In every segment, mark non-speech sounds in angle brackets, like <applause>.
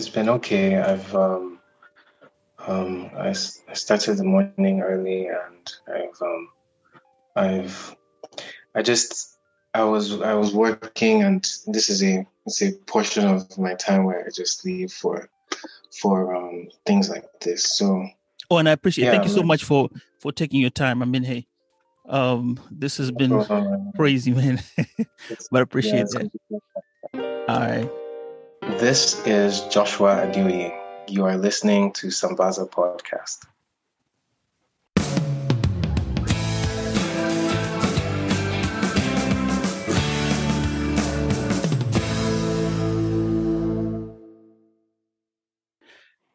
It's been okay. I've um, um, I, I started the morning early, and I've um, I've I just I was I was working, and this is a it's a portion of my time where I just leave for for um, things like this. So Oh, and I appreciate. Yeah, thank you so much for for taking your time. I mean, hey, um, this has been crazy, man. <laughs> but I appreciate it's that. All right. This is Joshua Adeoye. You are listening to Sambaza Podcast.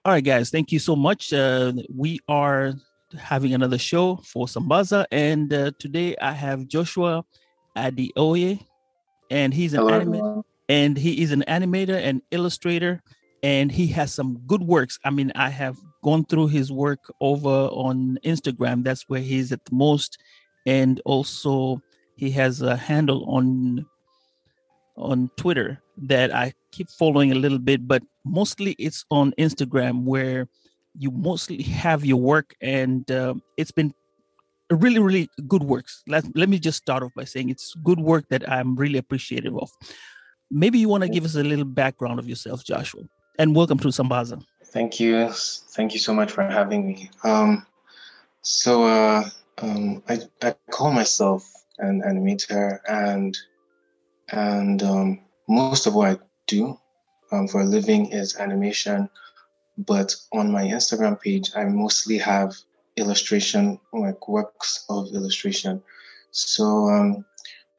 All right, guys. Thank you so much. Uh, we are having another show for Sambaza, and uh, today I have Joshua Adeoye, and he's an Hello, animator. everyone. And he is an animator and illustrator and he has some good works. I mean i have gone through his work over on instagram. That's where he's at the most. And also he has a handle on on twitter that i keep following a little bit but mostly it's on instagram where you mostly have your work and um, it's been really really good works. Let, let me just start off by saying it's good work that i'm really appreciative of maybe you want to give us a little background of yourself, Joshua, and welcome to Sambaza. Thank you. Thank you so much for having me. Um, so uh, um, I, I call myself an animator, and and um, most of what I do um, for a living is animation. But on my Instagram page, I mostly have illustration, like works of illustration. So um,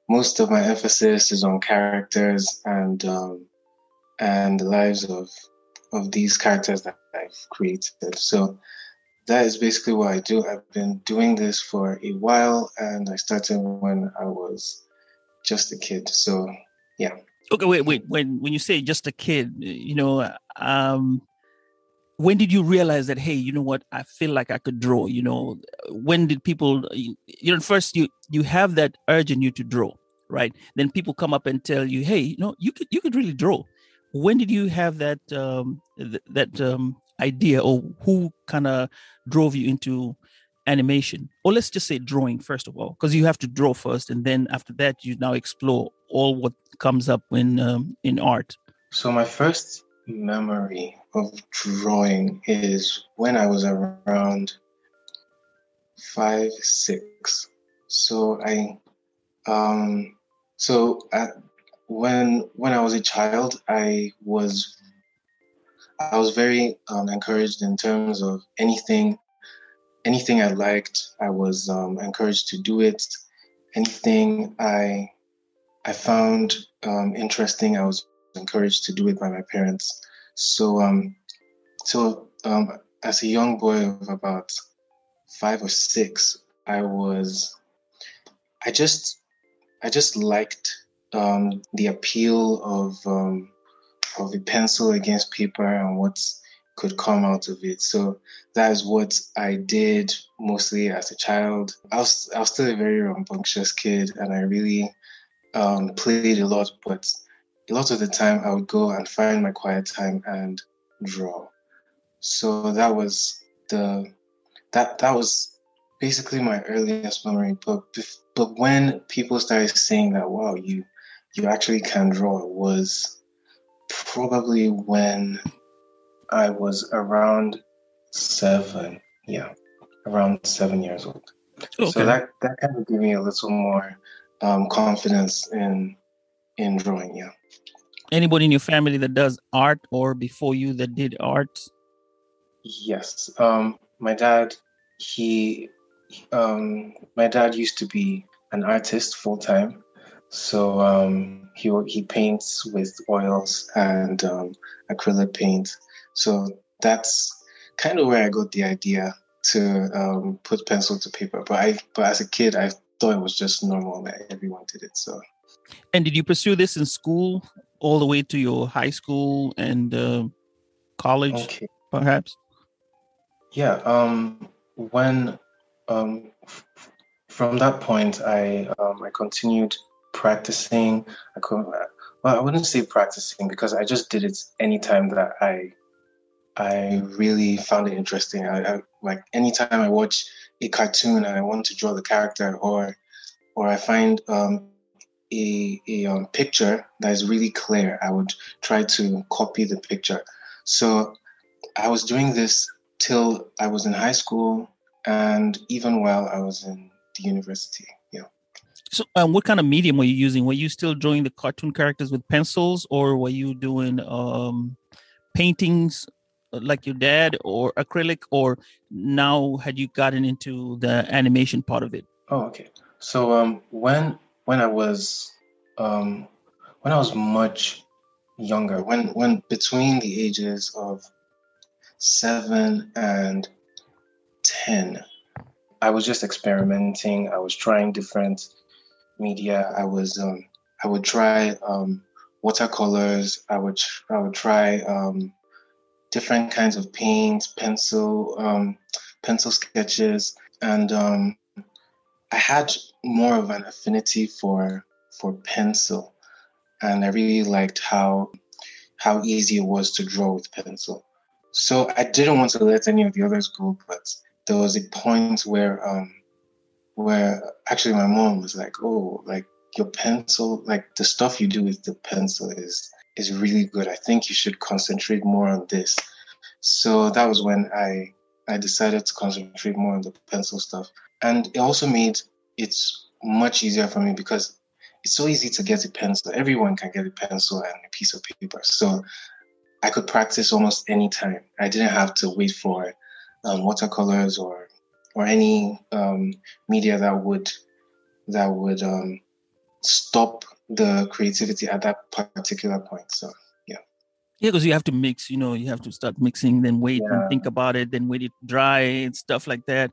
most of my emphasis is on characters and um, and the lives of of these characters that I've created. So that is basically what I do. I've been doing this for a while, and I started when I was just a kid. So yeah. Okay, wait, wait. When when you say just a kid, you know, um, when did you realize that? Hey, you know what? I feel like I could draw. You know, when did people? You know, first you you have that urge in you to draw, right? Then people come up and tell you, hey, you know, you could you could really draw. When did you have that um, th- that um, idea, or who kind of drove you into animation, or let's just say drawing first of all, because you have to draw first, and then after that you now explore all what comes up in um, in art. so my first memory of drawing is when I was around five, six. So I um so at, when when I was a child, I was I was very um, encouraged in terms of anything anything I liked. I was um, encouraged to do it. Anything I I found um, interesting, I was encouraged to do it by my parents. So um so um as a young boy of about five or six, I was I just I just liked um, the appeal of um, of a pencil against paper and what could come out of it. So that is what I did mostly as a child. I was I was still a very rambunctious kid, and I really um, played a lot. But a lot of the time, I would go and find my quiet time and draw. So that was the that that was basically my earliest memory. But but when people started saying that, wow, you you actually can draw, was probably when I was around seven. Yeah, around seven years old. Okay. So that that kind of gave me a little more um, confidence in in drawing. Yeah. Anybody in your family that does art or before you that did art? Yes. Um, my dad, he, um, my dad used to be an artist full time. So um, he he paints with oils and um, acrylic paint. So that's kind of where I got the idea to um, put pencil to paper. But I but as a kid, I thought it was just normal that everyone did it. So. And did you pursue this in school all the way to your high school and uh, college, okay. perhaps? Yeah. Um. When um, f- from that point, I um, I continued practicing. I could, well, I wouldn't say practicing because I just did it anytime that I I really found it interesting. I, I like anytime I watch a cartoon and I want to draw the character, or or I find um, a a um, picture that is really clear, I would try to copy the picture. So I was doing this till I was in high school and even while I was in the university. Yeah. So, um, what kind of medium were you using? Were you still drawing the cartoon characters with pencils, or were you doing um, paintings uh, like your dad, or acrylic, or now had you gotten into the animation part of it? Oh, okay. So, um, when when I was um, when I was much younger, when when between the ages of seven and 10, I was just experimenting. I was trying different media. I was um, I would try um, watercolors. I would I would try um, different kinds of paints, pencil, um, pencil sketches, and um, I had more of an affinity for for pencil, and I really liked how how easy it was to draw with pencil. So I didn't want to let any of the others go, but there was a point where um where actually my mom was like, "Oh, like your pencil, like the stuff you do with the pencil is is really good. I think you should concentrate more on this." So that was when I I decided to concentrate more on the pencil stuff, and it also made it much easier for me because it's so easy to get a pencil. Everyone can get a pencil and a piece of paper, so I could practice almost any time. I didn't have to wait for um, watercolors or or any um, media that would that would um, stop the creativity at that particular point. So yeah. Yeah, because you have to mix. You know, you have to start mixing, then wait yeah. and think about it, then wait it dry and stuff like that.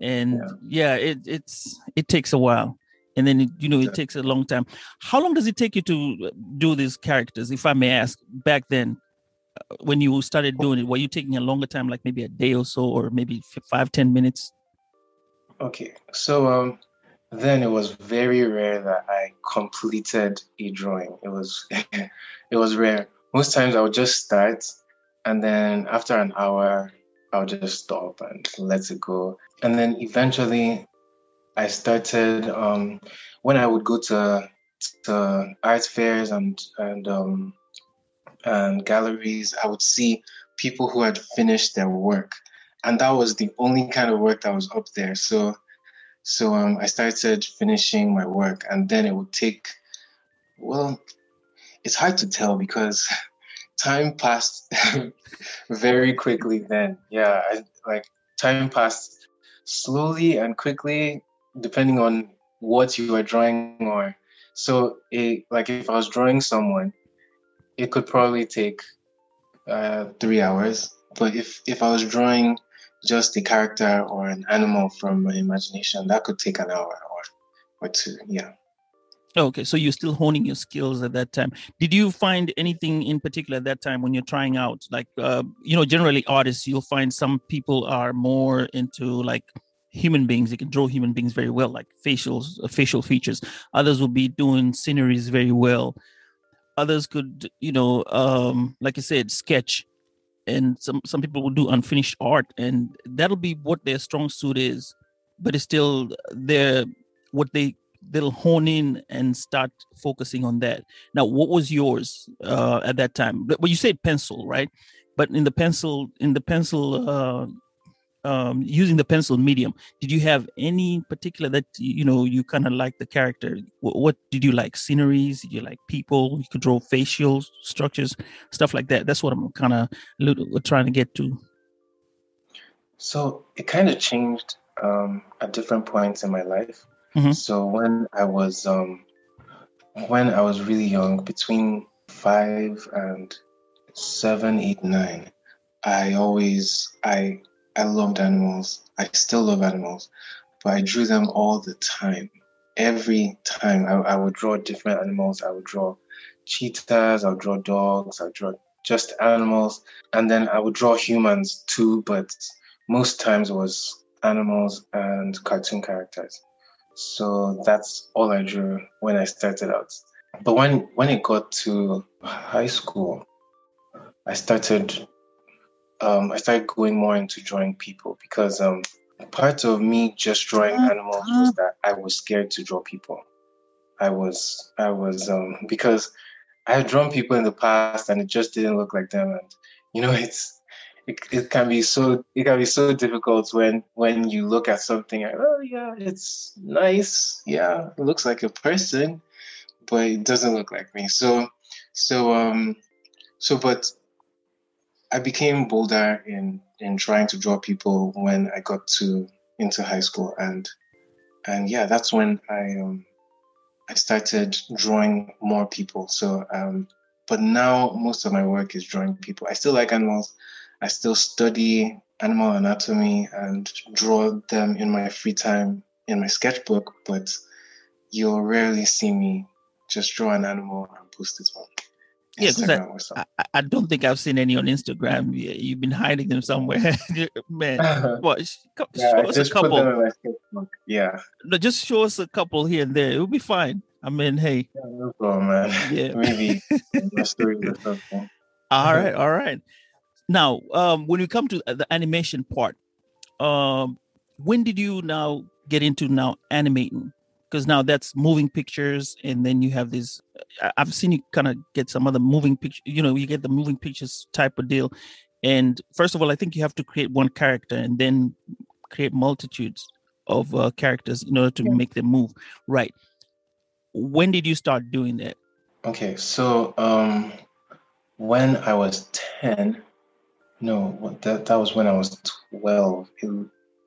And yeah, yeah it it's it takes a while. And then it, you know it takes a long time. How long does it take you to do these characters if i may ask back then when you started doing it? Were you taking a longer time like maybe a day or so or maybe five ten minutes? Okay. So um then it was very rare that i completed a drawing. It was <laughs> it was rare. Most times i would just start and then after an hour i would just stop and let it go and then eventually i started um when i would go to to art fairs and and um and galleries, I would see people who had finished their work, and that was the only kind of work that was up there. So, so um, I started finishing my work, and then it would take. Well, it's hard to tell because time passed <laughs> very quickly. Then, yeah, I, like time passed slowly and quickly, depending on what you were drawing or so it, like if I was drawing someone, it could probably take uh, three hours. But if if I was drawing just a character or an animal from my imagination, that could take an hour or or two. Yeah. Okay, so you're still honing your skills at that time. Did you find anything in particular at that time when you're trying out? Like, uh, you know, generally artists, you'll find some people are more into like human beings. They can draw human beings very well, like facials, uh, facial features. Others will be doing sceneries very well others could you know um like i said sketch and some some people will do unfinished art and that'll be what their strong suit is but it's still their what they they'll hone in and start focusing on that now what was yours uh at that time but well, you said pencil right but in the pencil in the pencil uh um, using the pencil medium, did you have any particular that you know you kind of like the character? What, what, did you like? Sceneries? Did you like people? You could draw facial structures, stuff like that. That's what I'm kind of trying to get to. So it kind of changed um, at different points in my life. Mm-hmm. So when I was um, when I was really young, between five and seven, eight, nine, I always I I loved animals. I still love animals, but I drew them all the time. Every time I, I would draw different animals. I would draw cheetahs, I would draw dogs, I would draw just animals, and then I would draw humans too, but most times was animals and cartoon characters. So that's all I drew when I started out. But when when it got to high school, I started um, I started going more into drawing people because um, part of me just drawing animals was that I was scared to draw people. I was I was um, because I had drawn people in the past and it just didn't look like them, and you know <laughs> it's it, it can be so it can be so difficult when when you look at something like oh yeah it's nice. Yeah it looks like a person but it doesn't look like me. So so um so but I became bolder in in trying to draw people when I got to into high school. And and yeah that's when I um I started drawing more people. So um but now most of my work is drawing people. I still like animals I still study animal anatomy and draw them in my free time in my sketchbook, but you'll rarely see me just draw an animal and post it on yeah, because I, I, I, don't think I've seen any on Instagram. You've been hiding them somewhere, <laughs> man. <laughs> what? yeah, show us a couple. Yeah. No, just show us a couple here and there. It'll be fine. I mean, hey. Yeah, no problem, man. Yeah. <laughs> Maybe story or something. All right, all right. Now, um, when we come to the animation part, um, when did you now get into now animating? Because now that's moving pictures, and then you have this. I've seen you kind of get some other moving picture. You know, you get the moving pictures type of deal. And first of all, I think you have to create one character and then create multitudes of uh, characters in order to yeah. make them move. Right. When did you start doing that? Okay, so um, when I was ten, no, that, that was when I was 12,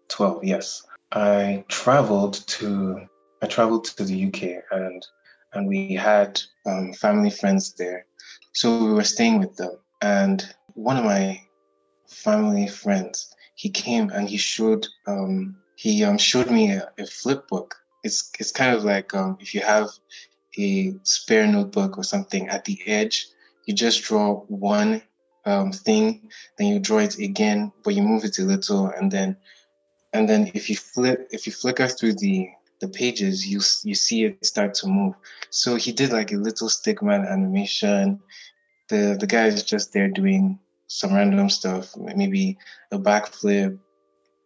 12, yes. I traveled to I traveled to the UK and and we had um, family friends there. So we were staying with them. And one of my family friends, he came and he showed um, he um, showed me a, a, flip book. It's it's kind of like um, if you have a spare notebook or something at the edge, you just draw one um, thing, then you draw it again, but you move it a little, and then and then if you flip if you flicker through the the pages, you you see it start to move. So he did like a little stickman animation. The the guy is just there doing some random stuff, maybe a backflip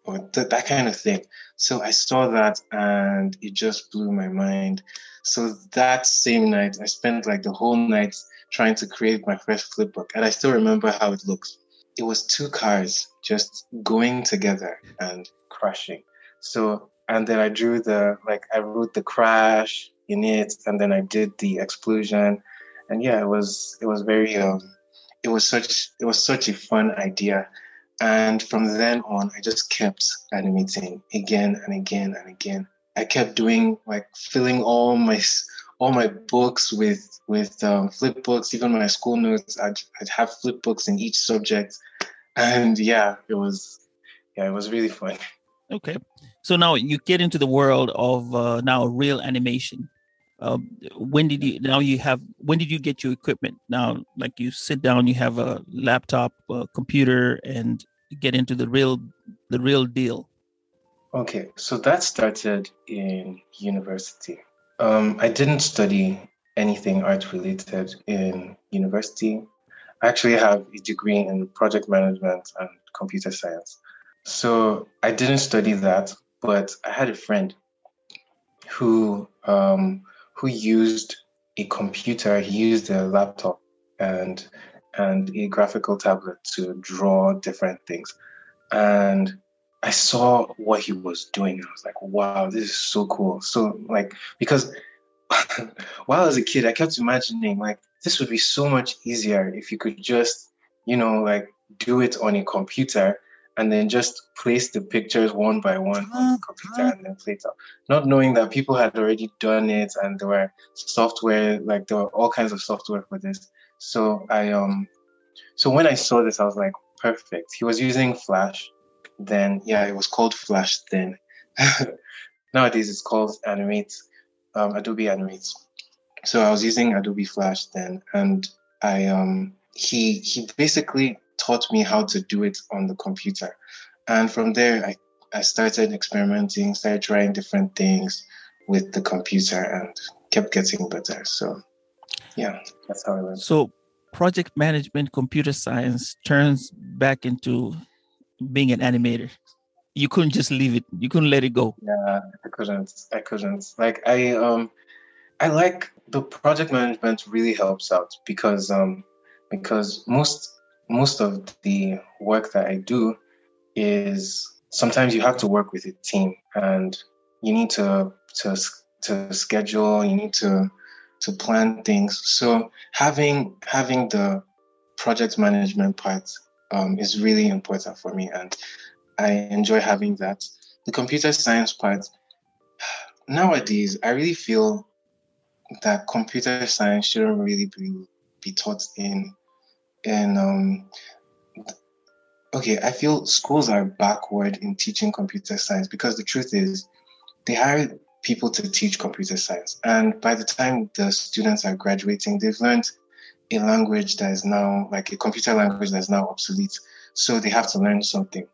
or th- that kind of thing. So I saw that and it just blew my mind. So that same night, I spent like the whole night trying to create my first flipbook, and I still remember how it looks. It was two cars just going together and crashing. So, and then I drew the like I wrote the crash in it, and then I did the explosion, and yeah, it was it was very um, it was such it was such a fun idea. And from then on, I just kept animating again and again and again. I kept doing like filling all my all my books with with um, flip books, even my school notes. I'd, I'd have flip books in each subject, and yeah, it was yeah, it was really fun. Okay, so now you get into the world of uh, now real animation. Um, when did you now you have when did you get your equipment now like you sit down you have a laptop a computer and get into the real the real deal okay so that started in university um, I didn't study anything art related in university. I actually have a degree in project management and computer science. So I didn't study that, but I had a friend who um, who used a computer. He used a laptop and and a graphical tablet to draw different things. And I saw what he was doing. I was like, wow, this is so cool. So like because <laughs> while I was a kid, I kept imagining like this would be so much easier if you could just, you know, like do it on a computer and then just place the pictures one by one on the computer and then play it out. Not knowing that people had already done it and there were software, like there were all kinds of software for this. So I um so when I saw this, I was like, perfect. He was using Flash. Then yeah, it was called Flash then. <laughs> Nowadays it's called Animate, um, Adobe Animate. So I was using Adobe Flash then and I um he he basically taught me how to do it on the computer. And from there, I, I started experimenting, started trying different things with the computer and kept getting better. So, yeah, that's how I learned. So, project management, computer science turns back into being an animator. You couldn't just leave it. You couldn't let it go. Yeah, I couldn't. I couldn't. Like I um I like the project management really helps out because um because most most of the work that I do is sometimes you have to work with a team and you need to to to schedule, you need to to plan things. So having having the project management part um, is really important for me, and I enjoy having that. The computer science part nowadays, I really feel that computer science shouldn't really be be taught in and um, okay, I feel schools are backward in teaching computer science because the truth is they hire people to teach computer science. And by the time the students are graduating, they've learned a language that is now like a computer language that is now obsolete. So they have to learn something,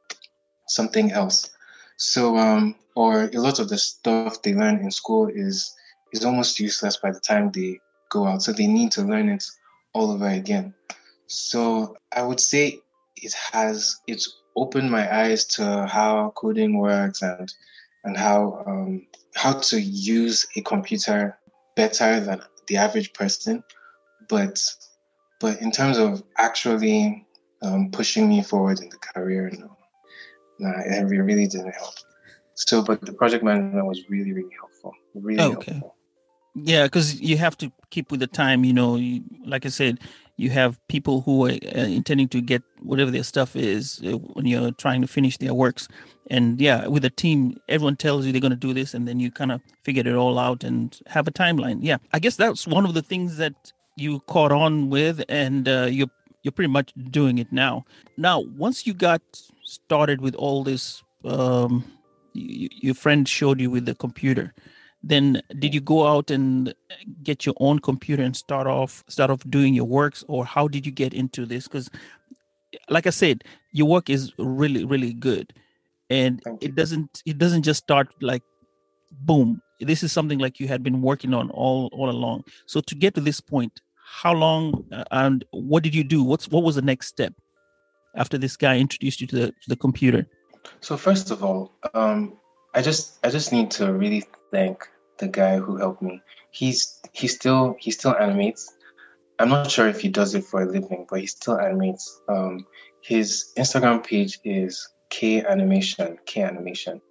something else. So, um, or a lot of the stuff they learn in school is is almost useless by the time they go out. So they need to learn it all over again. So I would say it has it's opened my eyes to how coding works and and how um, how to use a computer better than the average person. But but in terms of actually um, pushing me forward in the career, no, nah, it really didn't help. So, but the project management was really, really helpful. Really okay. helpful. Yeah, because you have to keep with the time. You know, you, like I said, you have people who are uh, intending to get whatever their stuff is uh, when you're trying to finish their works. And yeah with a team everyone tells you they're going to do this and then you kind of figure it all out and have a timeline. Yeah i guess that's one of the things that you caught on with and uh, you're you're pretty much doing it now. Now once you got started with all this um, you, your friend showed you with the computer then did you go out and get your own computer and start off start off doing your works or how did you get into this? Because like i said your work is really really good. And it doesn't it doesn't just start like boom. This is something like you had been working on all all along. So to get to this point how long uh, and what did you do? What's what was the next step after this guy introduced you to the, to the computer? So first of all um I just I just need to really thank the guy who helped me. He's he still he still animates. I'm not sure if he does it for a living, but he still animates. Um, his Instagram page is K Animation. K Animation.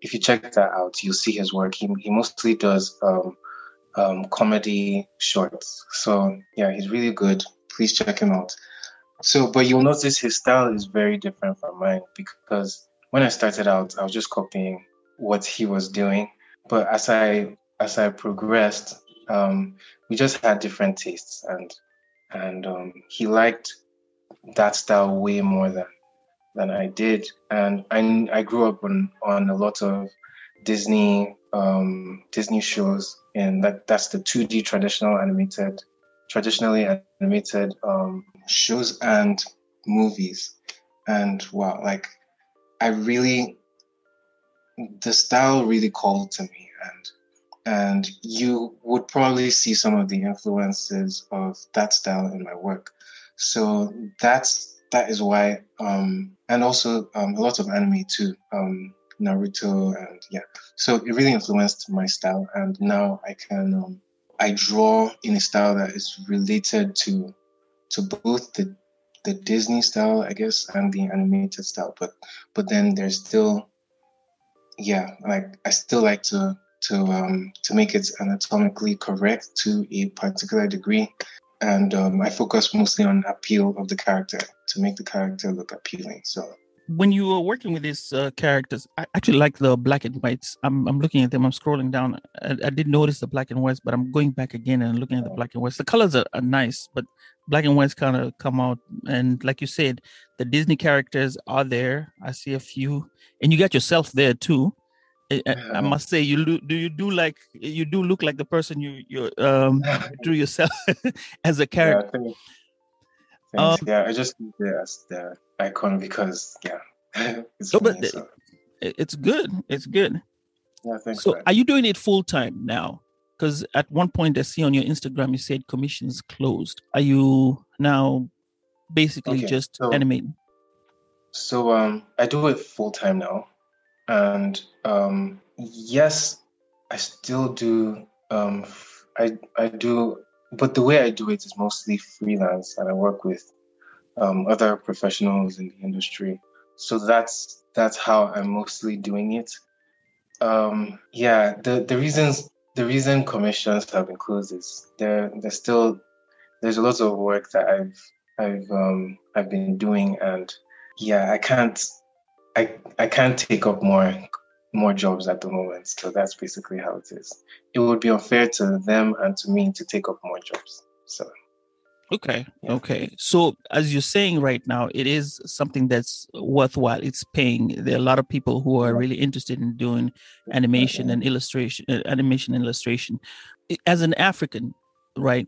If you check that out, you'll see his work. He he mostly does um, um, comedy shorts. So yeah, he's really good. Please check him out. So, but you'll notice his style is very different from mine because when I started out, I was just copying what he was doing. But as I as I progressed, um, we just had different tastes, and and um, he liked that style way more than than I did. And I I grew up on on a lot of Disney um, Disney shows, and that that's the 2D traditional animated, traditionally animated um, shows and movies. And wow, like I really the style really called to me and and you would probably see some of the influences of that style in my work. So that's that is why um and also um, a lot of anime too um naruto and yeah. So it really influenced my style and now i can um, i draw in a style that is related to to both the the disney style i guess and the animated style but but then there's still yeah, like I still like to to um, to make it anatomically correct to a particular degree, and um, I focus mostly on appeal of the character to make the character look appealing. So when you were working with these uh, characters, I actually like the black and whites. I'm, I'm looking at them. I'm scrolling down. I, I, did notice the black and whites, but I'm going back again and looking at the black and whites. The colors are, are nice, but black and whites kind of come out. And like you said, the Disney characters are there. I see a few, and you got yourself there too. I, I must say, you do, do you do like you do look like the person you you um <laughs> drew yourself <laughs> as a character. Yeah, um, yeah, I just use it as the icon because yeah, <laughs> it's no, funny, but so. it's good. It's good. Yeah, thanks. So, are you doing it full time now? Because at one point I see on your Instagram you said commissions closed. Are you now basically okay, just so, animating? So um, I do it full time now, and um, yes, I still do. Um, I I do but the way I do it is mostly freelance, and I work with um, other professionals in the industry. So that's that's how I'm mostly doing it. Um, yeah, the the reasons the reason commissions have been closed is there there's still there's a lot of work that I've I've um, I've been doing, and yeah, I can't I I can't take up more more jobs at the moment. So that's basically how it is. It would be unfair to them and to me to take up more jobs. So Okay. Yeah. Okay. So as you're saying right now, it is something that's worthwhile. It's paying. There are a lot of people who are really interested in doing animation and illustration, uh, animation and illustration. As an African, right?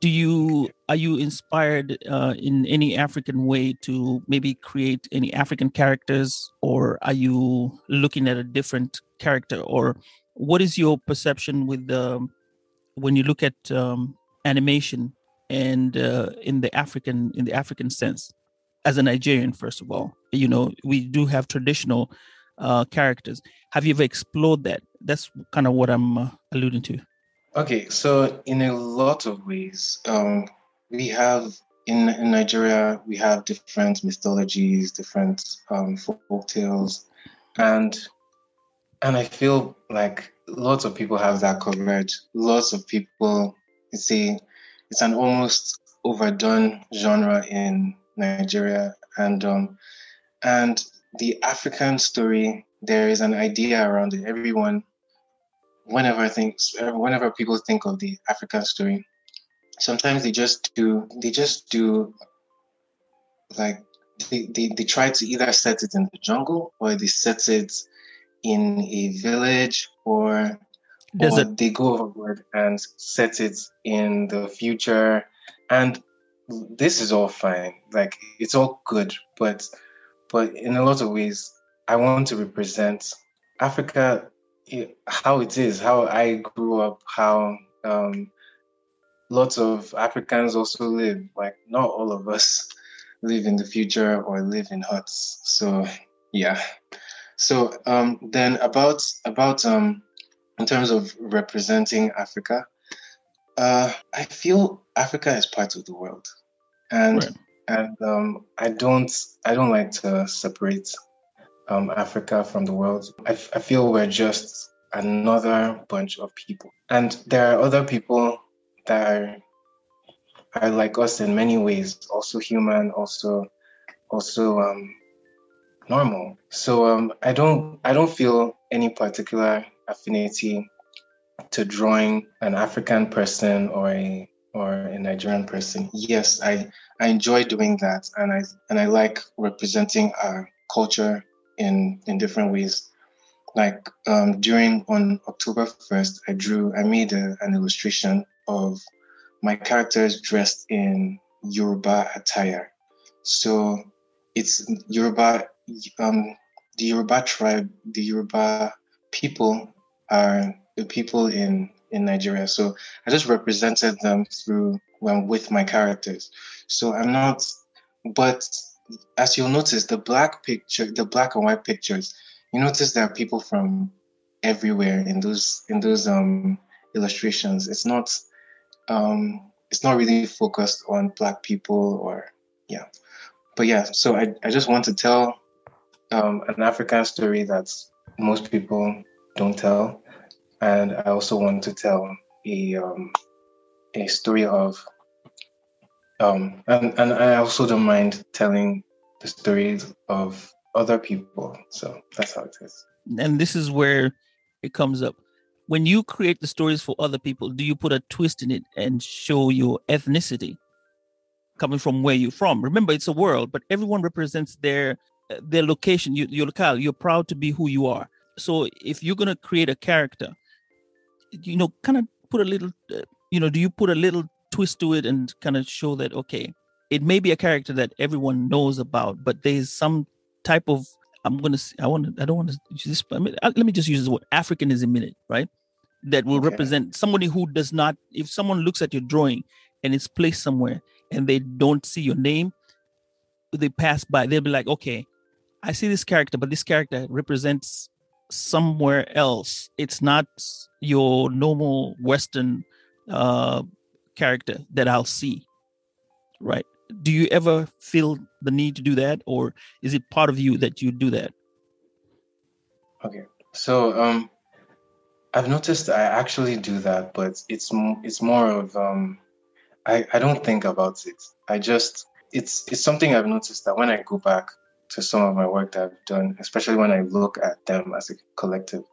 Do you are you inspired uh, in any african way to maybe create any african characters? Or are you looking at a different character? Or what is your perception with the when you look at um, animation and uh, in the african in the african sense? As a nigerian first of all you know we do have traditional uh, characters. Have you ever explored that? That's kind of what i'm uh, alluding to Okay, so in a lot of ways, um, we have in, in Nigeria we have different mythologies, different um, folk tales, and and I feel like lots of people have that covered. Lots of people, it's a it's an almost overdone genre in Nigeria, and um, and the African story. There is an idea around it. Everyone whenever I think, whenever people think of the African story, sometimes they just do, they just do, like, they, they, they try to either set it in the jungle or they set it in a village or, or they go overboard and set it in the future. And this is all fine. Like, it's all good. But, but in a lot of ways, I want to represent Africa how it is, how I grew up, how um, lots of Africans also live. Like not all of us live in the future or live in huts. So yeah. So um, then about about um, in terms of representing Africa, uh, I feel Africa is part of the world, and right. and um, I don't I don't like to separate um, Africa from the world. I, f- I feel we're just another bunch of people. And there are other people that are, are like us in many ways, also human, also also um, normal. So um, I don't I don't feel any particular affinity to drawing an African person or a or a Nigerian person. Yes, I I enjoy doing that, and I and I like representing our culture in in different ways. Like um, during on October 1st, I drew, I made a, an illustration of my characters dressed in Yoruba attire. So it's Yoruba, um, the Yoruba tribe, the Yoruba people are the people in, in Nigeria. So I just represented them through well, with my characters. So I'm not, but as you'll notice, the black picture, the black and white pictures, you notice there are people from everywhere in those in those um, illustrations. It's not um, it's not really focused on black people or yeah, but yeah. So I I just want to tell um, an African story that most people don't tell, and I also want to tell a um, a story of um, and and I also don't mind telling the stories of other people. So that's how it is. And this is where it comes up. When you create the stories for other people, do you put a twist in it and show your ethnicity coming from where you're from? Remember, it's a world, but everyone represents their their location, you, your locale. You're proud to be who you are. So if you're gonna create a character, you know, kind of put a little, uh, you know, do you put a little twist to it and kind of show that okay, it may be a character that everyone knows about, but there's some type of I'm gonna I want to I don't want to just I mean, let me just use the word Africanism in it, right? That will okay. represent somebody who does not. If someone looks at your drawing and it's placed somewhere and they don't see your name, they pass by. They'll be like, okay, I see this character, but this character represents somewhere else. It's not your normal Western uh, character that I'll see, right? do you ever feel the need to do that or is it part of you that you do that? Okay so um i've noticed i actually do that but it's it's more of um i i don't think about it. I just it's it's something i've noticed that when i go back to some of my work that i've done especially when i look at them as a collective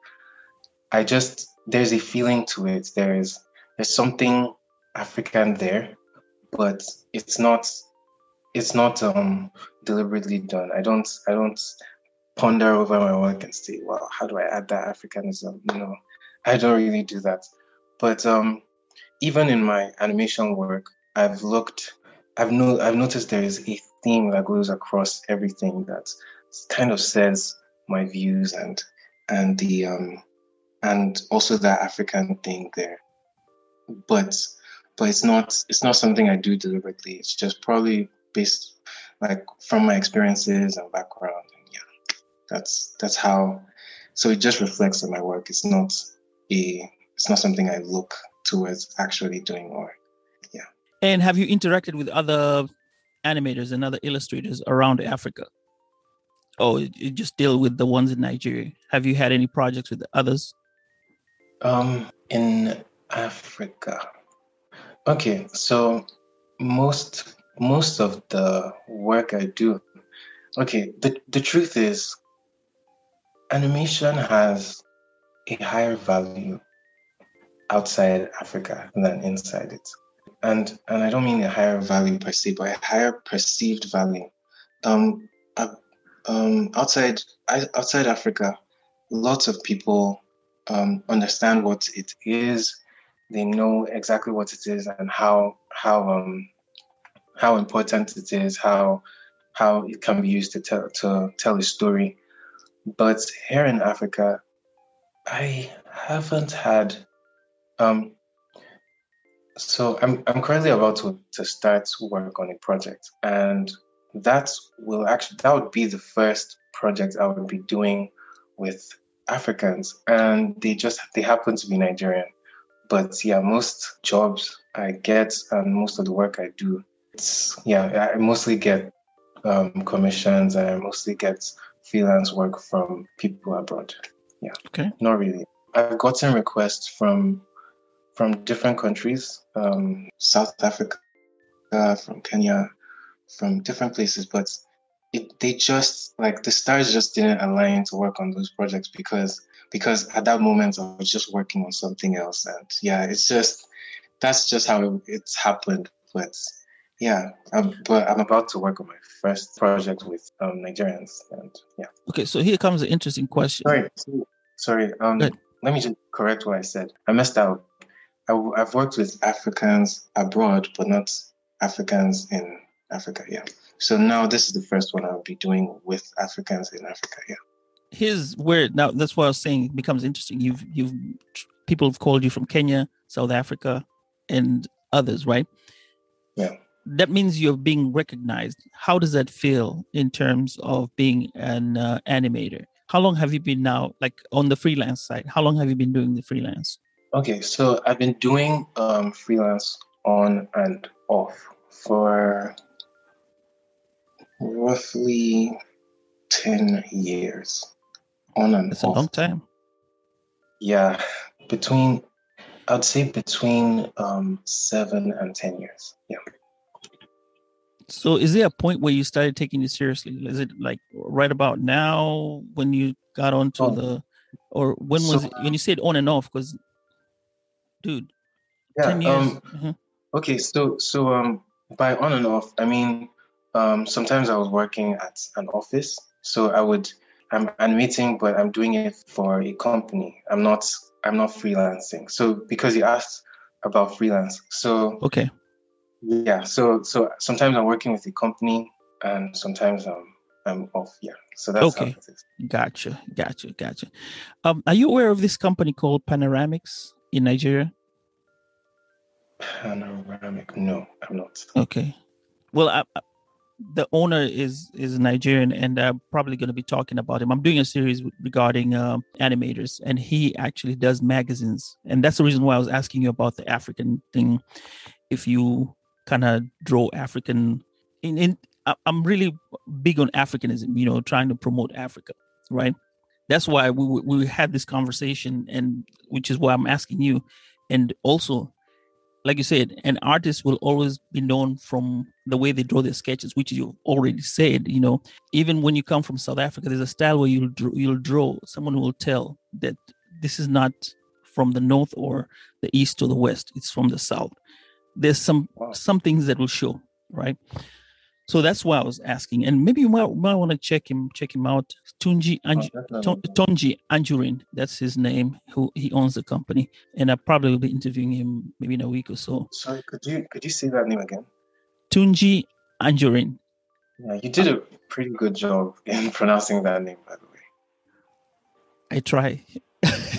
i just there's a feeling to it. There's there's something african there but it's not it's not um, deliberately done. I don't I don't ponder over my work and say, well, how do I add that Africanism? You know, I don't really do that. But um, even in my animation work, I've looked, I've no, I've noticed there is a theme that goes across everything that kind of says my views and and the um and also that African thing there. But but it's not it's not something I do deliberately. It's just probably based like from my experiences and background. And yeah, that's that's how. So it just reflects on my work. It's not a. It's not something I look towards actually doing or yeah. And have you interacted with other animators and other illustrators around Africa? Oh, you just deal with the ones in Nigeria. Have you had any projects with others? Um, in Africa. Okay, so most most of the work I do. Okay, the, the truth is, animation has a higher value outside Africa than inside it. And and I don't mean a higher value per se, but a higher perceived value. Um, uh, um, outside outside Africa, lots of people um, understand what it is. They know exactly what it is and how how um, how important it is, how how it can be used to tell to tell a story. But here in Africa, I haven't had um so I'm I'm currently about to, to start work on a project and that will actually that would be the first project I would be doing with Africans and they just they happen to be Nigerian. But yeah, most jobs I get and most of the work I do it's, yeah, I mostly get um, commissions and I mostly get freelance work from people abroad. Yeah. Okay. Not really. I've gotten requests from from different countries, um, South Africa, uh, from Kenya, from different places, but it, they just like the stars just didn't align to work on those projects because because at that moment I was just working on something else, and yeah, it's just that's just how it's happened. But yeah, um, but I'm about to work on my first project with um, Nigerians, and yeah. Okay, so here comes an interesting question. Sorry, sorry. Um, let me just correct what I said. I messed up. I, have worked with Africans abroad, but not Africans in Africa. Yeah. So now this is the first one I'll be doing with Africans in Africa. Yeah. Here's where now that's what I was saying it becomes interesting. You've you've people have called you from Kenya, South Africa, and others, right? Yeah that means you're being recognized. How does that feel in terms of being an uh, animator? How long have you been now, like on the freelance side? How long have you been doing the freelance? Okay, so I've been doing um, freelance on and off for roughly 10 years. On and That's off. a long time. Yeah, between, I'd say between um, seven and 10 years. Yeah. So, is there a point where you started taking it seriously? Is it like right about now when you got onto oh. the, or when was so, it, when you said on and off? Because, dude, yeah, ten years. Um, uh-huh. Okay, so so um, by on and off, I mean um, sometimes I was working at an office, so I would I'm animating, but I'm doing it for a company. I'm not I'm not freelancing. So because you asked about freelance, so okay, yeah. So so sometimes I'm working with a company, and sometimes I'm I'm off. Yeah. So that's okay. Gotcha, gotcha, gotcha. Um, are you aware of this company called Panoramics in Nigeria? Panoramic? No, I'm not. Okay. Well, I, the owner is is Nigerian, and I'm probably going to be talking about him. I'm doing a series regarding uh, animators, and he actually does magazines, and that's the reason why I was asking you about the African thing. If you kind of draw African, in, in I'm really big on Africanism, you know, trying to promote Africa, right? That's why we we had this conversation, and which is why I'm asking you, and also like you said, an artist will always be known from the way they draw their sketches, which you already said. You know, even when you come from South Africa, there's a style where you'll draw, you'll draw. Someone will tell that this is not from the north or the east or the west; it's from the south. There's some wow. some things that will show, right? So that's why I was asking, and maybe you might, might want to check him check him out. Tunji Anj- oh, Tonji Anjurin, that's his name. Who he owns the company, and I probably will be interviewing him maybe in a week or so. Sorry, could you could you say that name again? Tunji Anjurin. Yeah, you did a pretty good job <laughs> in pronouncing that name, by the way. I try.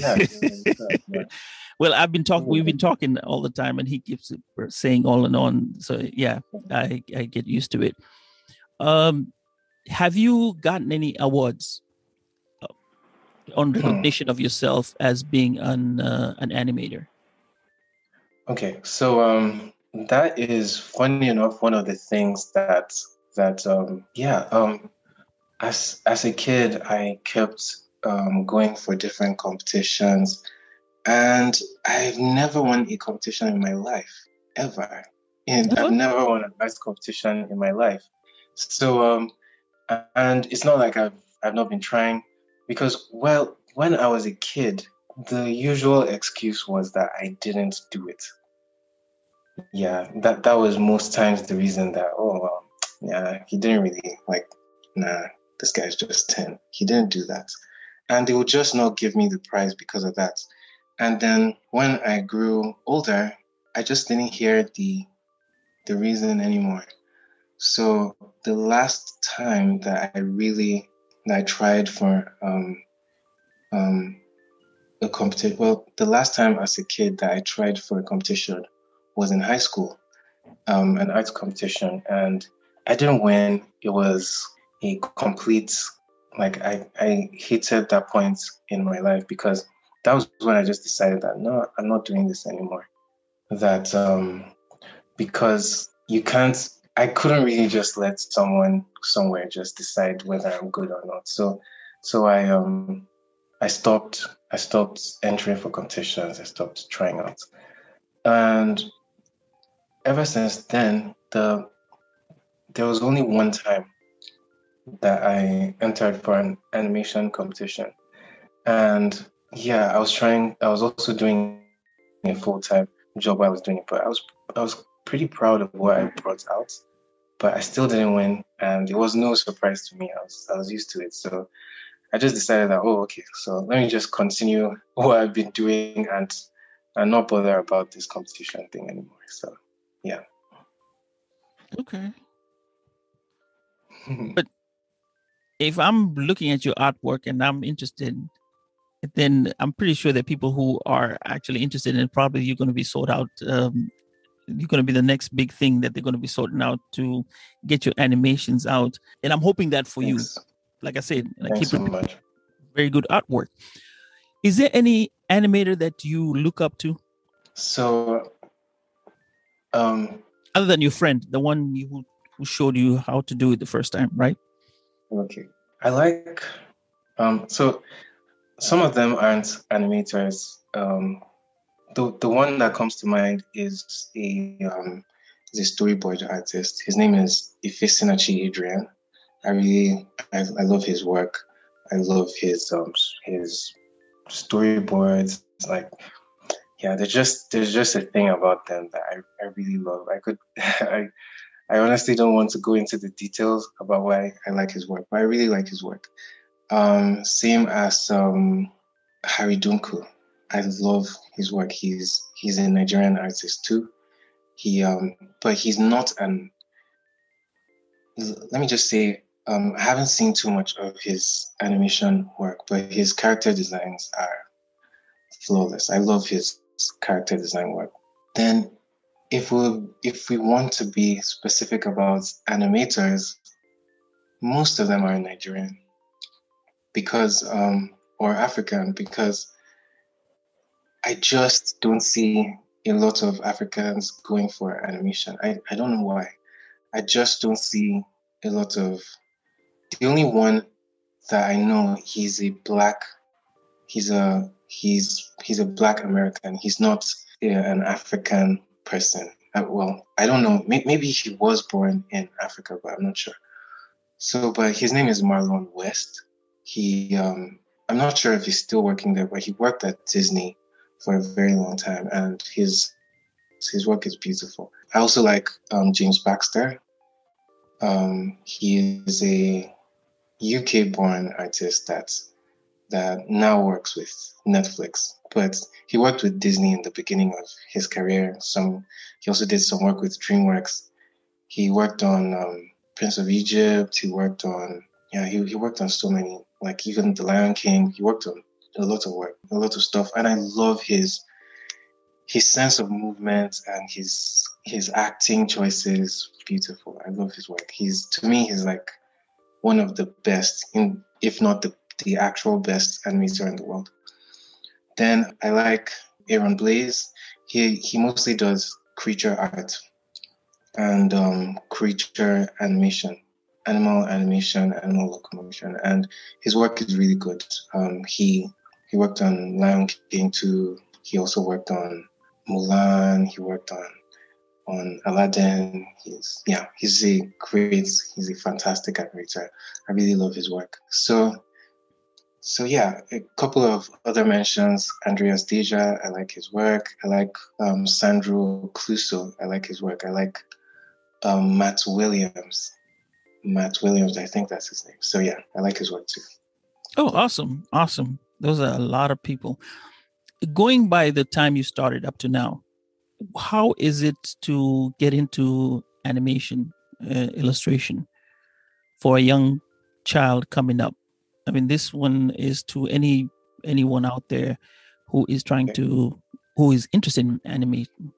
yeah, yeah. <laughs> Well, I've been talking. We've been <laughs> talking all the time, and he keeps saying all and on. So yeah, I I get used to it. Um, have you gotten any awards uh, on hmm. <clears throat> recognition of yourself as being an uh, an animator? Okay, so um, that is funny enough one of the things that that um, yeah um, as as a kid I kept um, going for different competitions and I've never won a competition in my life, ever. And I've never won a nice competition in my life. So, um, and it's not like I've, I've not been trying because, well, when I was a kid, the usual excuse was that I didn't do it. Yeah, that, that was most times the reason that, oh, well, yeah, he didn't really, like, nah, this guy's just 10. He didn't do that. And they would just not give me the prize because of that. And then when I grew older, I just didn't hear the the reason anymore. So the last time that I really that I tried for um, um, a competition, well, the last time as a kid that I tried for a competition was in high school, um, an arts competition, and I didn't win. It was a complete like I I hated that point in my life because that was when I just decided that no, I'm not doing this anymore. That um, because you can't, I couldn't really just let someone somewhere just decide whether I'm good or not. So, so I um, I stopped. I stopped entering for competitions. I stopped trying out, and ever since then, the there was only one time that I entered for an animation competition, and yeah, I was trying. I was also doing a full time job. While I was doing it, but I was I was pretty proud of what I brought out. But I still didn't win, and it was no surprise to me. I was I was used to it, so I just decided that oh okay, so let me just continue <laughs> what I've been doing and and not bother about this competition thing anymore. So yeah. Okay. <laughs> but if I'm looking at your artwork and I'm interested, then I'm pretty sure that people who are actually interested in it, probably you're going to be sold out. Um, you're going to be the next big thing that they're going to be sorting out to get your animations out. And I'm hoping that for Thanks. you. Like I said, Thanks keep so it very good artwork. Is there any animator that you look up to? So, um, other than your friend, the one who who showed you how to do it the first time, right? Okay, I like. Um, so some of them aren't animators. Um, the the one that comes to mind is a um, He's a storyboard artist. His name is Ifesinachi Adrian. I really I, I love his work. I love his um his storyboards. Like yeah, there's just there's just a thing about them that I, I really love. I could <laughs> I I honestly don't want to go into the details about why I like his work, but I really like his work. Um, same as um, Harry Dunkel. I love his work. He's he's a Nigerian artist too. He um, but he's not an. Let me just say, um, I haven't seen too much of his animation work, but his character designs are flawless. I love his character design work. Then, if we if we want to be specific about animators, most of them are Nigerian because um, or African because I just don't see a lot of Africans going for animation. I, I don't know why. I just don't see a lot of the only one that I know he's a black he's a he's he's a black American. He's not a, an African person. Uh, well, I don't know. Maybe he was born in Africa, but I'm not sure. So, but his name is Marlon West he um, I'm not sure if he's still working there, but he worked at Disney for a very long time, and his his work is beautiful. I also like um, James Baxter. Um, he is a UK-born artist that that now works with Netflix, but he worked with Disney in the beginning of his career. Some he also did some work with DreamWorks. He worked on um, Prince of Egypt. He worked on yeah, he, he worked on so many like even The Lion King. He worked on a lot of work, a lot of stuff, and I love his his sense of movement and his his acting choices. Beautiful. I love his work. He's to me, he's like one of the best, in if not the the actual best animator in the world. Then I like Aaron Blaise. He he mostly does creature art and um, creature animation animal animation, animal locomotion, and his work is really good. Um, he he worked on Lion King 2. He also worked on Mulan. He worked on on Aladdin. He's yeah, he's a great, he's a fantastic animator. I really love his work. So so yeah, a couple of other mentions. Andreas Deja, I like his work. I like um, Sandro Cleuzo. I like his work. I like um, Matt Williams. Matt Williams. I think that's his name. So yeah, I like his work too. Oh, awesome. Awesome. Those are a lot of people. Going by the time you started up to now, how is it to get into animation uh, illustration for a young child coming up? I mean, this one is to any anyone out there who is trying to who is interested in animation.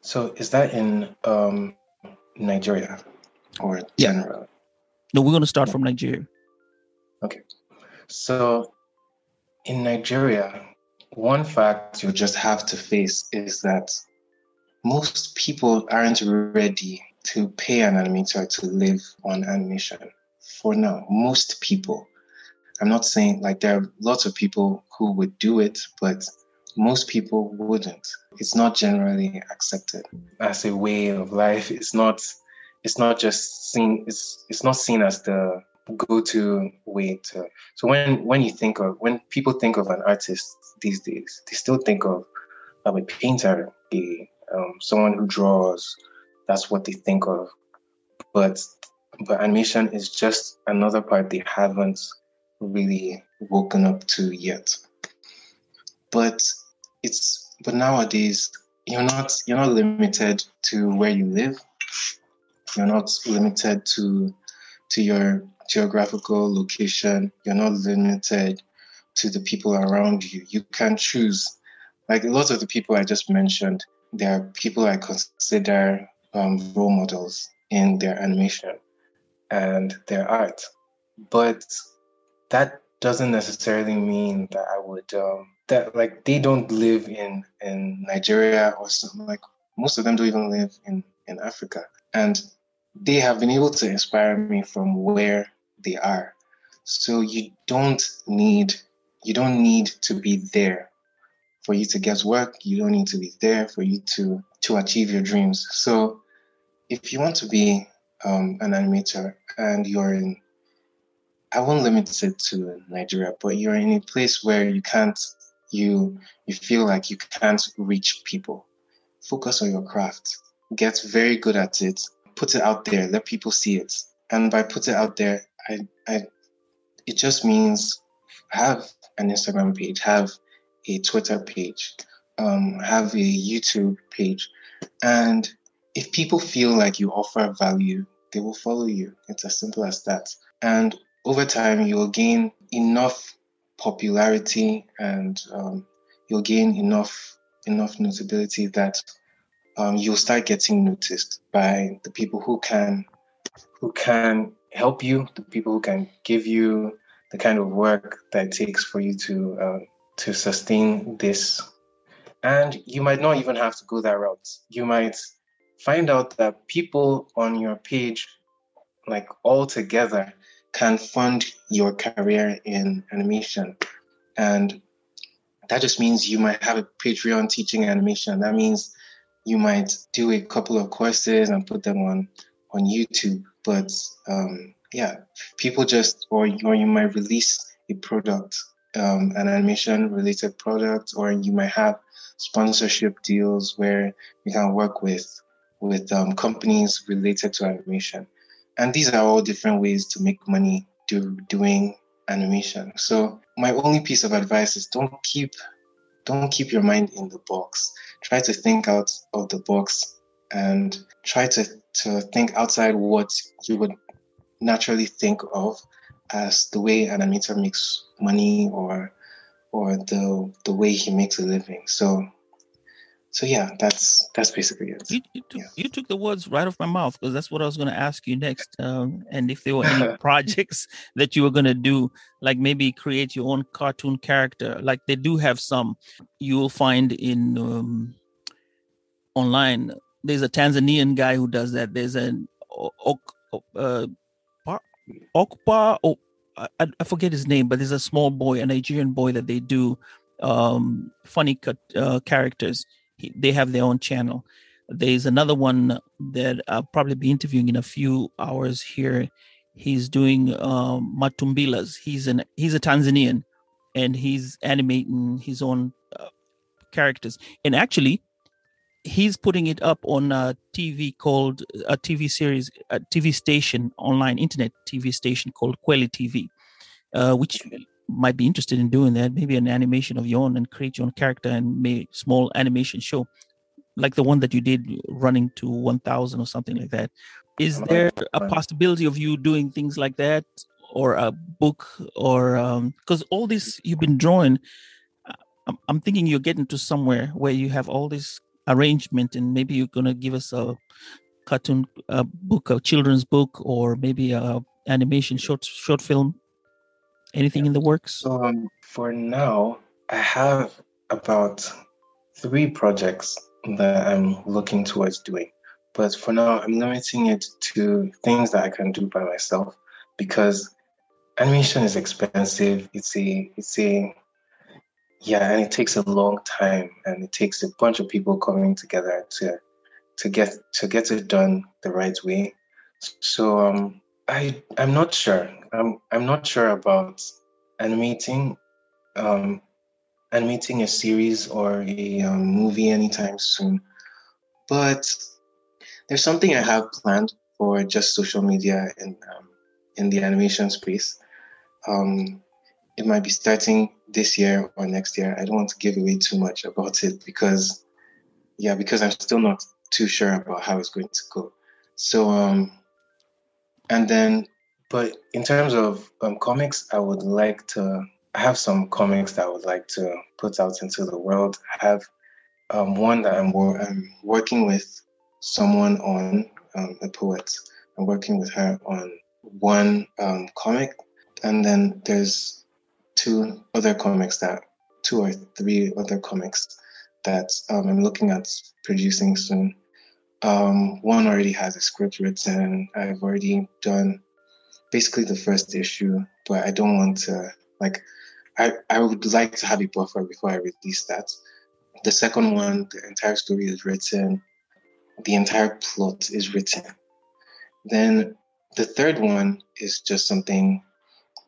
So, is that in um, Nigeria? Or yeah. generally? No, we're going to start from Nigeria. Okay. So in Nigeria, one fact you just have to face is that most people aren't ready to pay an animator to live on animation for now. Most people. I'm not saying like there are lots of people who would do it, but most people wouldn't. It's not generally accepted as a way of life. It's not it's not just seen it's it's not seen as the go-to way to so when when you think of when people think of an artist these days they still think of um, a painter a um, someone who draws that's what they think of. But but animation is just another part they haven't really woken up to yet. But it's but nowadays you're not you're not limited to where you live you're not limited to to your geographical location. You're not limited to the people around you. You can choose. Like a lot of the people I just mentioned, there are people I consider um, role models in their animation and their art. But that doesn't necessarily mean that I would um, that like they don't live in in Nigeria or something like most of them don't even live in in Africa. And they have been able to inspire me from where they are. So you don't need you don't need to be there for you to get work. You don't need to be there for you to to achieve your dreams. So if you want to be um, an animator and you're in, I won't limit it to Nigeria, but you're in a place where you can't, you you feel like you can't reach people. Focus on your craft. Get very good at it. Put it out there. Let people see it. And by put it out there, I, I, it just means have an Instagram page, have a Twitter page, um, have a YouTube page, and if people feel like you offer value, they will follow you. It's as simple as that. And over time, you will gain enough popularity and um, you'll gain enough enough notability that um, you'll start getting noticed by the people who can who can help you, the people who can give you the kind of work that it takes for you to uh, to sustain this. And you might not even have to go that route. You might find out that people on your page, like all together, can fund your career in animation. And that just means you might have a Patreon teaching animation. That means you might do a couple of courses and put them on on YouTube. But um, yeah, people just or or you might release a product, um, an animation related product, or you might have sponsorship deals where you can work with with um, companies related to animation. And these are all different ways to make money do, doing animation. So my only piece of advice is don't keep don't keep your mind in the box. Try to think out of the box and try to, to think outside what you would naturally think of as the way an animator makes money or or the the way he makes a living. So so yeah, that's that's basically it. You, you, took, yeah. you took the words right off my mouth because that's what I was going to ask you next. Um, and if there were any <laughs> projects that you were going to do, like maybe create your own cartoon character, like they do have some, you will find in um, online. There's a Tanzanian guy who does that. There's an uh, Okpa. Oh, I, I forget his name, but there's a small boy, a Nigerian boy that they do um, funny uh, characters they have their own channel. There's another one that I'll probably be interviewing in a few hours here. He's doing um, Matumbilas. He's an he's a Tanzanian, and he's animating his own uh, characters. And actually, he's putting it up on a TV called a TV series, a TV station, online internet TV station called Kweli TV, uh, which might be interested in doing that, maybe an animation of your own and create your own character and make small animation show, like the one that you did running to 1000 or something like that. Is there a possibility of you doing things like that or a book or because um, all this you've been drawing, uh, I'm, I'm thinking you're getting to somewhere where you have all this arrangement and maybe you're going to give us a cartoon a book, a children's book, or maybe a animation short short film Anything in the works? Um, for now, I have about three projects that I'm looking towards doing. But for now, I'm limiting it to things that I can do by myself because animation is expensive. It's a, it's a, yeah, and it takes a long time, and it takes a bunch of people coming together to, to get to get it done the right way. So um, I I'm not sure. I'm I'm not sure about animating um, animating a series or a um, movie anytime soon. But there's something I have planned for just social media in um, in the animation space. Um, it might be starting this year or next year. I don't want to give away too much about it because, yeah, because I'm still not too sure about how it's going to go. So um, and then, but in terms of um, comics, I would like to. I have some comics that I would like to put out into the world. I have um, one that I'm, I'm, working with someone on, um, a poet. I'm working with her on one um, comic, and then there's two other comics that, two or three other comics that um, I'm looking at producing soon. Um, one already has a script written. I've already done basically the first issue, but I don't want to like. I I would like to have a buffer before I release that. The second one, the entire story is written. the entire plot is written. Then the third one is just something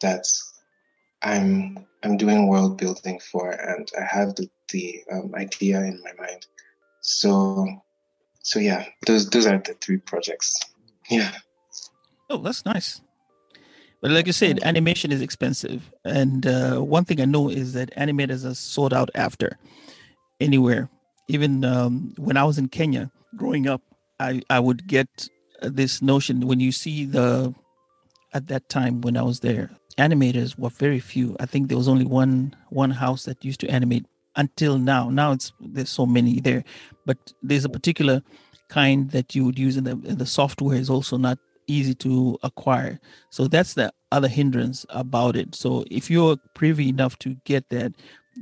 that I'm I'm doing world building for, and I have the the um, idea in my mind. So so yeah, those those are the three projects. Yeah. Oh, that's nice. But like you said, animation is expensive, and uh, one thing I know is that animators are sought out after anywhere. Even um, when I was in Kenya growing up, I I would get this notion when you see the at that time when I was there, animators were very few. I think there was only one one house that used to animate until now. Now it's there's so many there, but there's a particular kind that you would use in the in the software is also not easy to acquire. So that's the other hindrance about it. So if you're privy enough to get that,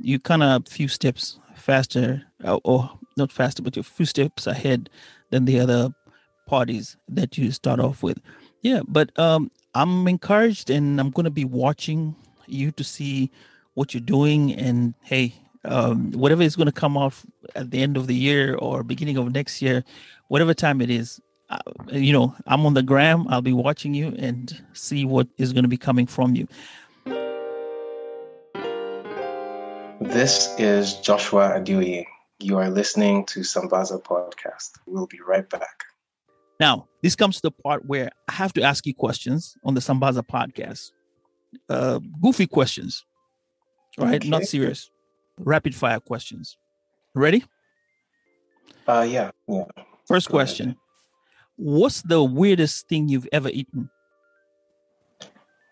you kind of a few steps faster, uh, or not faster, but you're a few steps ahead than the other parties that you start off with. Yeah, but um, I'm encouraged, and I'm going to be watching you to see what you're doing. And hey, um, whatever is going to come off at the end of the year or beginning of next year, whatever time it is, uh, you know, I'm on the gram. I'll be watching you and see what is going to be coming from you. This is Joshua Adeoye. You are listening to Sambaza Podcast. We'll be right back. Now, this comes to the part where I have to ask you questions on the Sambaza podcast. Uh, goofy questions, right? Okay. Not serious. Rapid fire questions. Ready? Uh, yeah, yeah. First Go question. Ahead. What's the weirdest thing you've ever eaten?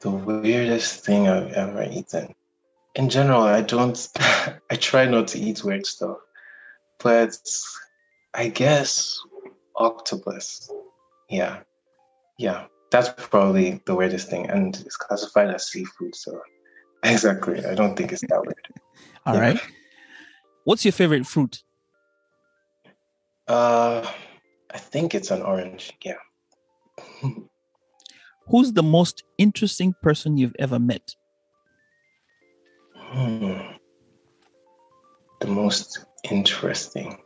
The weirdest thing I've ever eaten. In general, I don't, <laughs> I try not to eat weird stuff, but I guess octopus. Yeah. Yeah. That's probably the weirdest thing. And it's classified as seafood. So, <laughs> exactly. I don't think it's that weird. All yeah. right. What's your favorite fruit? Uh, I think it's an orange. Yeah. <laughs> Who's the most interesting person you've ever met? Hmm. The most interesting.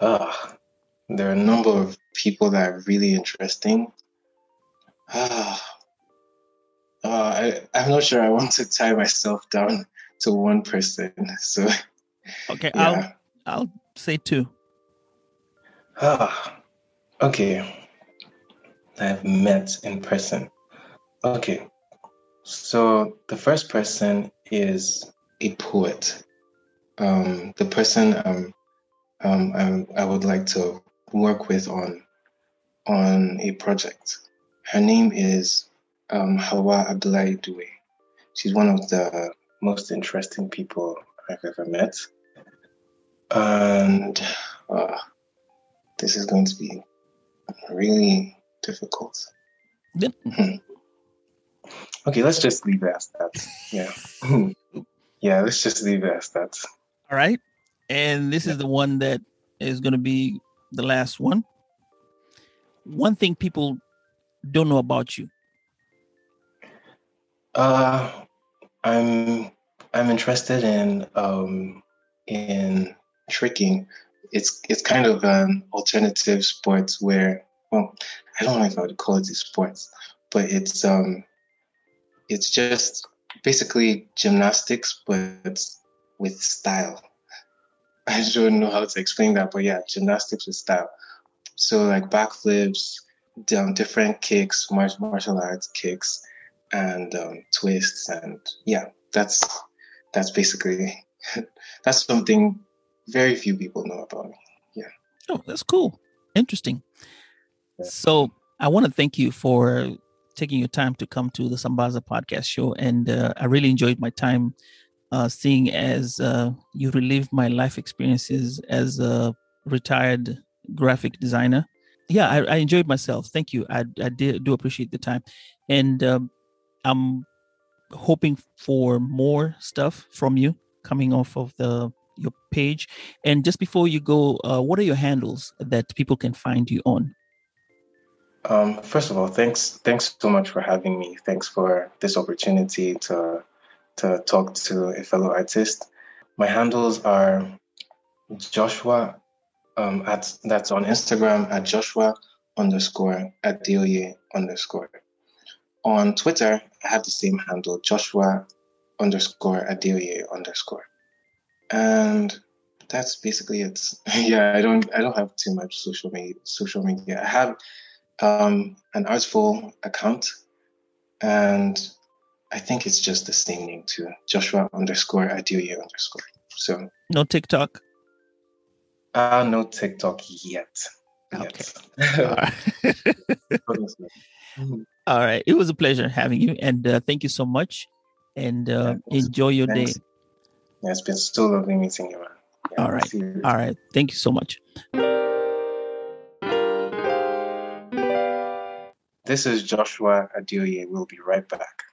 Ah, there are a number of people that are really interesting. Ah, uh, I, I'm not sure I want to tie myself down to one person. So, okay, <laughs> yeah. I'll I'll say two. Ah, okay. I've met in person. Okay, so the first person is a poet. Um, the person um, um, I, I would like to work with on on a project. Her name is um, Hawa Abdullahi Due. She's one of the most interesting people I've ever met. And uh, this is going to be really difficult. Hmm. okay, let's just leave it as that. Yeah. yeah, let's just leave it as that. All right. And this yeah. is the one that is going to be the last one. One thing people don't know about you. Uh, I'm I'm interested in um, in tricking. It's it's kind of an alternative sport where well, I don't know if I would call it a sport, but it's um it's just basically gymnastics but with style. <laughs> I don't know how to explain that, but yeah, gymnastics with style. So like backflips, um, different kicks, martial arts kicks, and um, twists, and yeah, that's that's basically <laughs> that's something very few people know about me. Yeah. Oh, that's cool. Interesting. Yeah. So I want to thank you for taking your time to come to the Sambaza podcast show, and uh, I really enjoyed my time uh, seeing as uh, you relive my life experiences as a retired graphic designer. Yeah, I, I enjoyed myself. Thank you. I, I did, do appreciate the time. And um, I'm hoping for more stuff from you coming off of the your page. And just before you go, uh, what are your handles that people can find you on? Um, first of all, thanks thanks so much for having me. Thanks for this opportunity to to talk to a fellow artist. My handles are Joshua um, at that's on Instagram at Joshua underscore at Adeoye underscore. On Twitter, I have the same handle, Joshua underscore Adeoye underscore. And that's basically it. <laughs> yeah, I don't I don't have too much social media social media. I have um, an artful account and I think it's just the same name too. Joshua underscore Adeoye underscore. So no TikTok. Uh no TikTok yet. Okay. <laughs> <laughs> All right. All right. It was a pleasure having you, and uh, thank you so much. And uh, yeah, enjoy your Thanks. day. It's been so lovely meeting you, man. Yeah, All right. All right. Thank you so much. This is Joshua Adeoye. We'll be right back.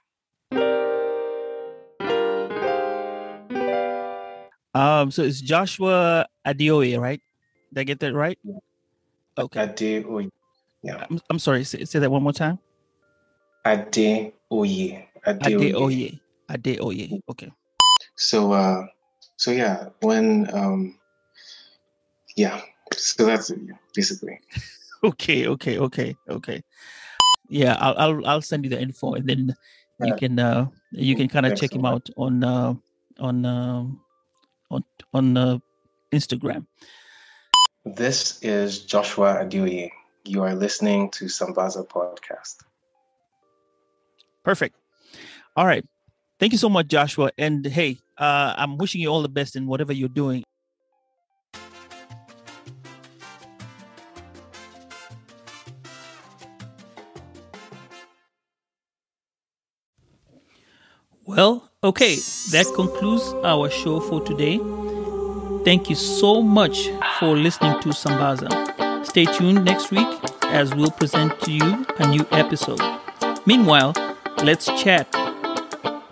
Um, so it's Joshua Adeoye, right? Did I get that right? Yeah. Okay. Adeoye. Yeah. I'm, I'm sorry. Say, say that one more time. Adeoye. Adeoye. Adeoye. Adeoye. Okay. So, uh, so yeah, when, um, yeah, so that's it, basically. <laughs> okay. Okay. Okay. Okay. Yeah, I'll, I'll, I'll send you the info and then you can, uh, you can kind of check him out on, uh, on, um, on, on, uh, Instagram. This is Joshua Adeoye. You are listening to Sambaza Podcast. Perfect. All right. Thank you so much, Joshua. And hey, uh, I'm wishing you all the best in whatever you're doing. Well, okay, that concludes our show for today. Thank you so much for listening to Sambaza. Stay tuned next week as we'll present to you a new episode. Meanwhile, let's chat